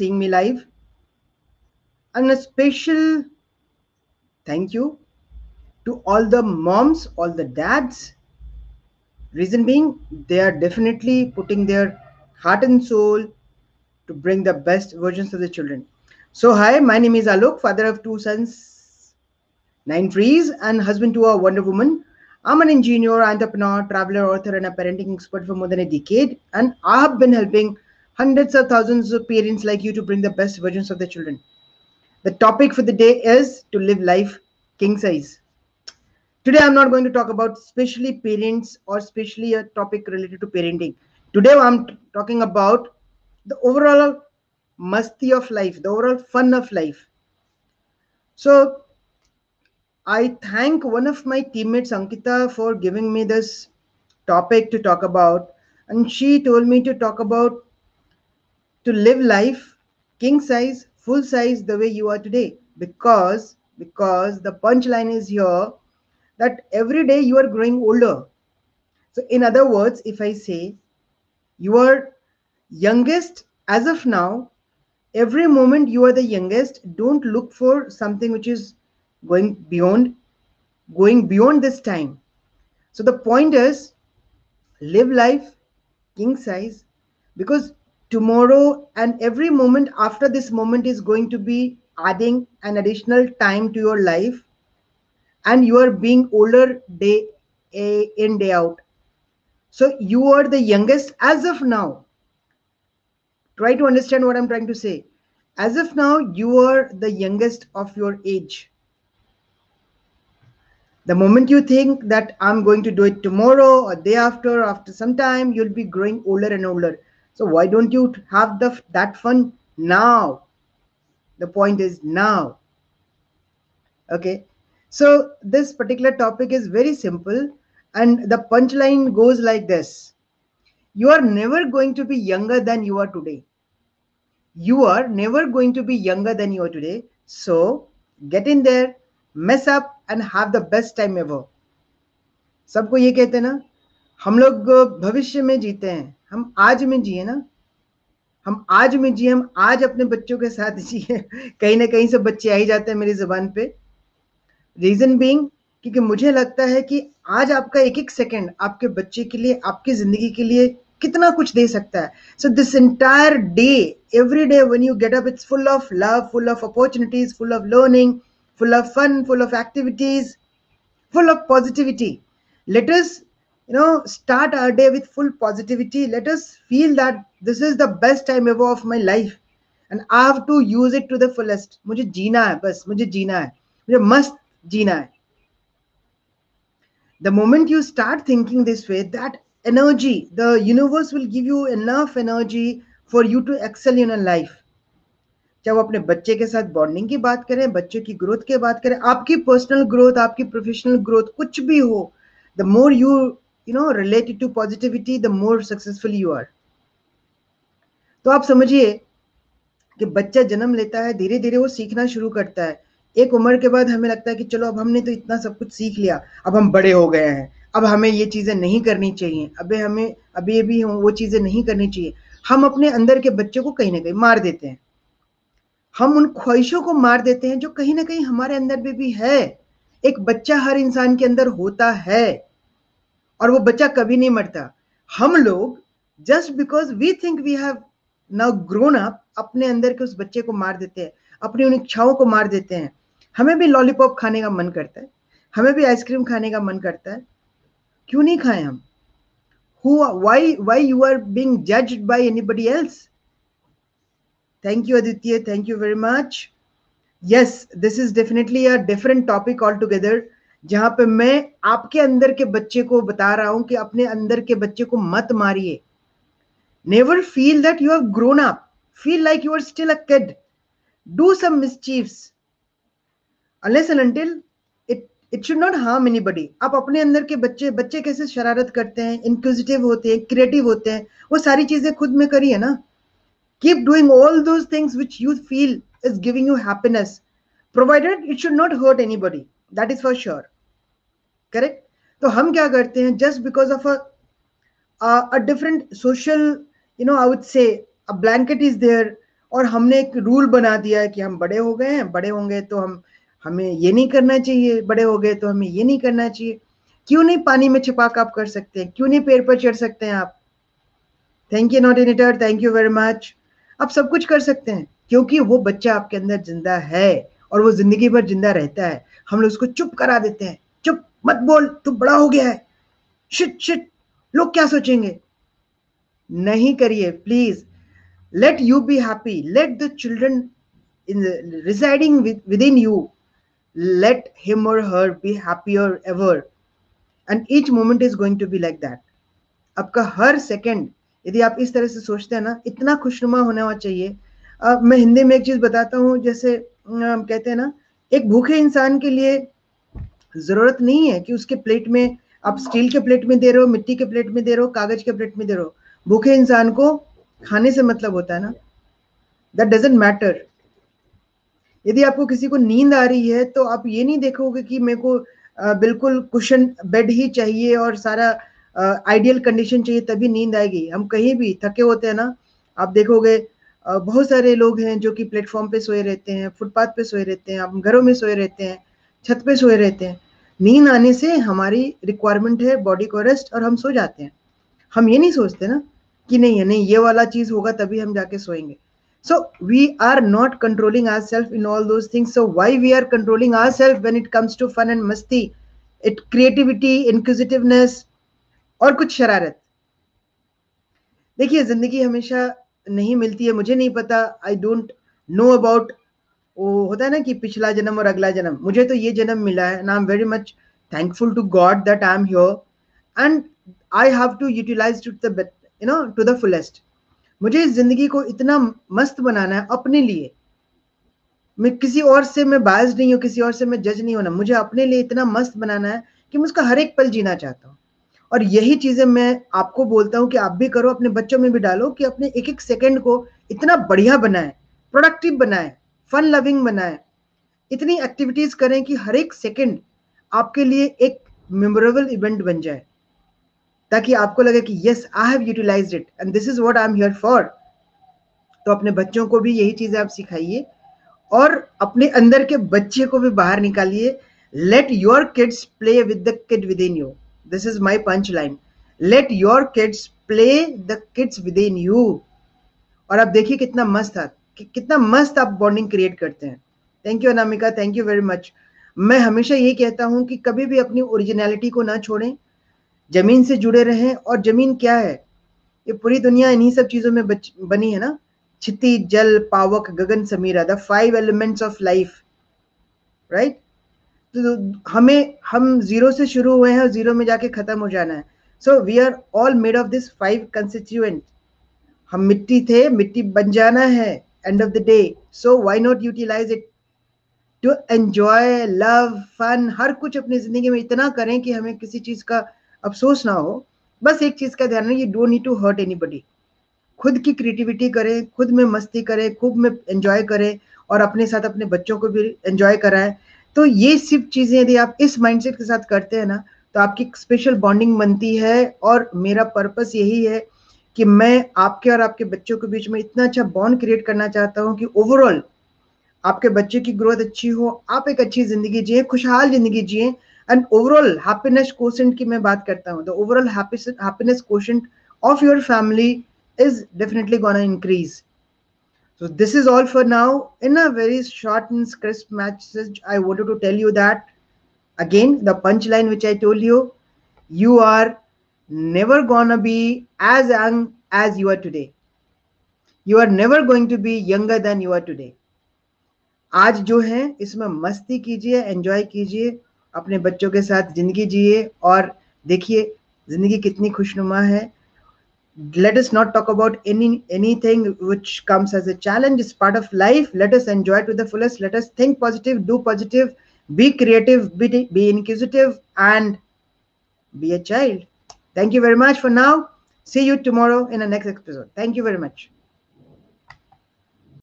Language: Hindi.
seeing me live. And a special thank you to all the moms, all the dads. Reason being, they are definitely putting their heart and soul to bring the best versions of the children. So, hi, my name is Alok, father of two sons, nine trees, and husband to a Wonder Woman. I'm an engineer, entrepreneur, traveler, author, and a parenting expert for more than a decade. And I have been helping hundreds of thousands of parents like you to bring the best versions of their children. The topic for the day is to live life king size. Today, I'm not going to talk about especially parents or especially a topic related to parenting. Today, I'm talking about the overall musty of life, the overall fun of life. So, I thank one of my teammates, Ankita, for giving me this topic to talk about. And she told me to talk about to live life king size, full size, the way you are today. Because because the punchline is here that every day you are growing older. So, in other words, if I say you are youngest as of now, every moment you are the youngest, don't look for something which is going beyond going beyond this time so the point is live life king size because tomorrow and every moment after this moment is going to be adding an additional time to your life. And you are being older day in day out. So you are the youngest as of now. Try to understand what i'm trying to say. As of now you are the youngest of your age. The moment you think that i'm going to do it tomorrow or day after after some time you'll be growing older and older so why don't you have the that fun now the point is now okay so this particular topic is very simple and the punchline goes like this you are never going to be younger than you are today you are never going to be younger than you are today so get in there mess up and have the best time ever सबको ये कहते हैं ना हम लोग भविष्य में जीते हैं हम आज में जिए ना हम आज में जिए हम आज अपने बच्चों के साथ जिए। कहीं ना कहीं से बच्चे आ ही जाते हैं मेरी जबान पे। रीजन बीइंग क्योंकि मुझे लगता है कि आज आपका एक एक सेकेंड आपके बच्चे के लिए आपकी ज़िंदगी के लिए कितना कुछ दे सकता है। So this entire day every day one you get up it's full of love full of opportunities full of learning full of fun, full of full of positivity. Let us, you know, start our day with full positivity. Let us feel that this is the best time ever of my life. And I have to use it to the fullest. मुझे जीना है बस मुझे जीना है मुझे मस्त जीना है the moment you start thinking this way that energy the universe will give you enough energy for you to excel in your life चाहे वो अपने बच्चे के साथ बॉन्डिंग की बात करें बच्चे की ग्रोथ की बात करें आपकी पर्सनल ग्रोथ आपकी प्रोफेशनल ग्रोथ कुछ भी हो the more you you know related to positivity the more successful you are तो आप समझिए कि बच्चा जन्म लेता है धीरे धीरे वो सीखना शुरू करता है। एक उम्र के बाद हमें लगता है कि चलो, अब हमने तो इतना सब कुछ सीख लिया, अब हम बड़े हो गए हैं, अब हमें ये चीज़ें नहीं करनी चाहिए अभी हमें, अभी अभी वो चीज़ें नहीं करनी चाहिए। हम अपने अंदर के बच्चे को कहीं ना कहीं मार देते हैं। हम उन ख्वाहिशों को मार देते हैं जो कहीं ना कहीं हमारे अंदर में भी है। एक बच्चा हर इंसान के अंदर होता है। और वो बच्चा कभी नहीं मरता। हम लोग just because we think we have now grown up अपने अंदर के उस बच्चे को मार देते हैं, अपनी उन इच्छाओं को मार देते हैं। हमें भी लॉलीपॉप खाने का मन करता है। हमें भी आइसक्रीम खाने का मन करता है। क्यों नहीं खाएँ हम? Who why why you are being जज by anybody else thank you Aditya thank you very much yes this is definitely a different topic altogether जहाँ पे मैं आपके अंदर के बच्चे को बता रहा हूँ कि अपने अंदर के बच्चे को मत मारिए। Never feel that you have grown up feel like you are still a kid do some मिसचीव्स unless and it it should not harm anybody आप अपने अंदर के बच्चे बच्चे कैसे शरारत करते हैं इंक्विजिटिव होते हैं क्रिएटिव होते हैं, वो सारी चीज़ें खुद में करिए ना। Keep doing all those things which you feel is giving you happiness, provided it should not hurt anybody that is for sure correct तो हम क्या करते हैं? Just because of a different social you know i would say a blanket is there और हमने एक रूल बना दिया है कि हम बड़े हो गए हैं, बड़े होंगे तो हम, हमें ये नहीं करना चाहिए, बड़े हो गए तो हमें ये नहीं करना चाहिए। क्यों नहीं पानी में छिपा आप कर सकते हैं? क्यों नहीं पेड़ पर चढ़ सकते हैं आप? थैंक यू नॉटिनेटर थैंक यू वेरी मच आप सब कुछ कर सकते हैं, क्योंकि वो बच्चा आपके अंदर ज़िंदा है और वो ज़िंदगी भर ज़िंदा रहता है। हम लोग उसको चुप करा देते हैं। चुप मत बोल तू बड़ा हो गया है। शिट शिट लोग क्या सोचेंगे? नहीं करिए please let you be happy let the children in residing within you let him और her be happier ever and each moment is going to be like that आपका हर सेकेंड यदि आप इस तरह से सोचते हैं ना इतना खुशनुमा होना चाहिए। uh, मैं हिंदी में एक चीज़ बताता हूँ जैसे uh, कहते हैं ना एक भूखे इंसान के लिए ज़रूरत नहीं है कि उसके प्लेट में, आप स्टील के प्लेट में दे रहे हो, मिट्टी के प्लेट में दे रहे हो, कागज़ के प्लेट में दे रहे हो। भूखे इंसान को खाने से मतलब होता है ना। दैट डजेंट मैटर यदि आपको किसी को नींद आ रही है तो आप ये नहीं देखोगे कि मेरे को बिल्कुल कुशन बेड ही चाहिए और सारा आइडियल कंडीशन चाहिए, तभी नींद आएगी। हम कहीं भी थके होते हैं ना, आप देखोगे बहुत सारे लोग हैं जो कि प्लेटफॉर्म पे सोए रहते हैं, फुटपाथ पे सोए रहते हैं हम घरों में सोए रहते हैं, छत पे सोए रहते हैं। नींद आने से हमारी रिक्वायरमेंट है बॉडी को रेस्ट और हम सो जाते हैं। हम ये नहीं सोचते ना कि नहीं है नहीं, ये वाला चीज़ होगा तभी हम जाके सोएँगे। So, we are not controlling ourselves in all those things. So, why we are controlling ourselves when it comes to fun and masti it, creativity, inquisitiveness और कुछ शरारत। देखिए, ज़िंदगी हमेशा नहीं मिलती है, मुझे नहीं पता। आई डोंट नो अबाउट वो होता है ना कि पिछला जन्म और अगला जन्म। मुझे तो ये जन्म मिला है I am very much thankful to God that I am here and I have to utilise to the you know to the fullest मुझे इस ज़िंदगी को इतना मस्त बनाना है अपने लिए। मैं किसी और से मैं बायस नहीं हूँ, किसी और से मैं जज नहीं होना। मुझे अपने लिए इतना मस्त बनाना है कि मैं उसका हर एक पल जीना चाहता हूँ। और यही चीज़ें मैं आपको बोलता हूँ कि आप भी करो, अपने बच्चों में भी डालो कि अपने एक एक सेकेंड को इतना बढ़िया बनाए प्रोडक्टिव बनाए फन लविंग बनाए। इतनी एक्टिविटीज़ करें कि हर एक सेकेंड आपके लिए एक मेमोरेबल इवेंट बन जाए। ताकि आपको लगे कि yes I have utilise it and this is what I am here for तो अपने बच्चों को भी यही चीज़ें आप सिखाइए और अपने अंदर के बच्चे को भी बाहर निकालिए। Let your kids play with the kid within you this is my punch let your kids play the kids within you और आप देखिए कितना मस्त था। कि, कितना मस्त आप बॉन्डिंग क्रिएट करते हैं। Thank you Anamika. Thank you very much मैं हमेशा ये कहता हूँ कि कभी भी अपनी ओरिजिनलिटी को ना छोड़ें। ज़मीन से जुड़े रहें। और ज़मीन क्या है? ये पूरी दुनिया इन्हीं सब चीज़ों में बनी है ना? छिति जल पावक गगन Samira the five elements of life right तो हमें, हम ज़ीरो से शुरू हुए हैं और ज़ीरो में जाके खत्म हो जाना है। So we are all made of this five constituent हम मिट्टी थे, मिट्टी बन जाना है end of the day so why not utilise it to enjoy love fun हर कुछ अपनी ज़िंदगी में इतना करें कि हमें किसी चीज़ का अफसोस ना हो। बस एक चीज़ का ध्यान you don't need to hurt anybody खुद की क्रिएटिविटी करें, खुद में मस्ती करें खुद में एंजॉय करें और अपने साथ अपने बच्चों को भी एंजॉय कराएँ। तो ये सिर्फ़ चीज़ें यदि आप इस माइंडसेट के साथ करते हैं ना तो आपकी स्पेशल बॉन्डिंग बनती है और मेरा पर्पस यही है कि मैं आपके और आपके बच्चों के बीच में इतना अच्छा बॉन्ड क्रिएट करना चाहता हूँ कि ओवरऑल आपके बच्चे की ग्रोथ अच्छी हो, आप एक अच्छी ज़िंदगी जिए, खुशहाल ज़िंदगी जिए एंड ओवरऑल हैप्पीनेस क्वेश्चन की मैं बात करता हूँ the overall happiness question of your family is definitely gonna increase. So this is all for now. In a very short and crisp message, I wanted to tell you that again the punchline which I told you, you are never gonna be as young as you are today. You are never going to be younger than you are today. आज जो है इसमें मस्ती कीजिए एंजॉय कीजिए अपने बच्चों के साथ ज़िंदगी जिए और देखिए ज़िंदगी कितनी खुशनुमा है let us not talk about any anything which comes as a challenge. It's part of life. Let us enjoy it to the fullest. Let us think positive do positive be creative be, be inquisitive and be a child. Thank you very much for now. See you tomorrow in the next episode. Thank you very much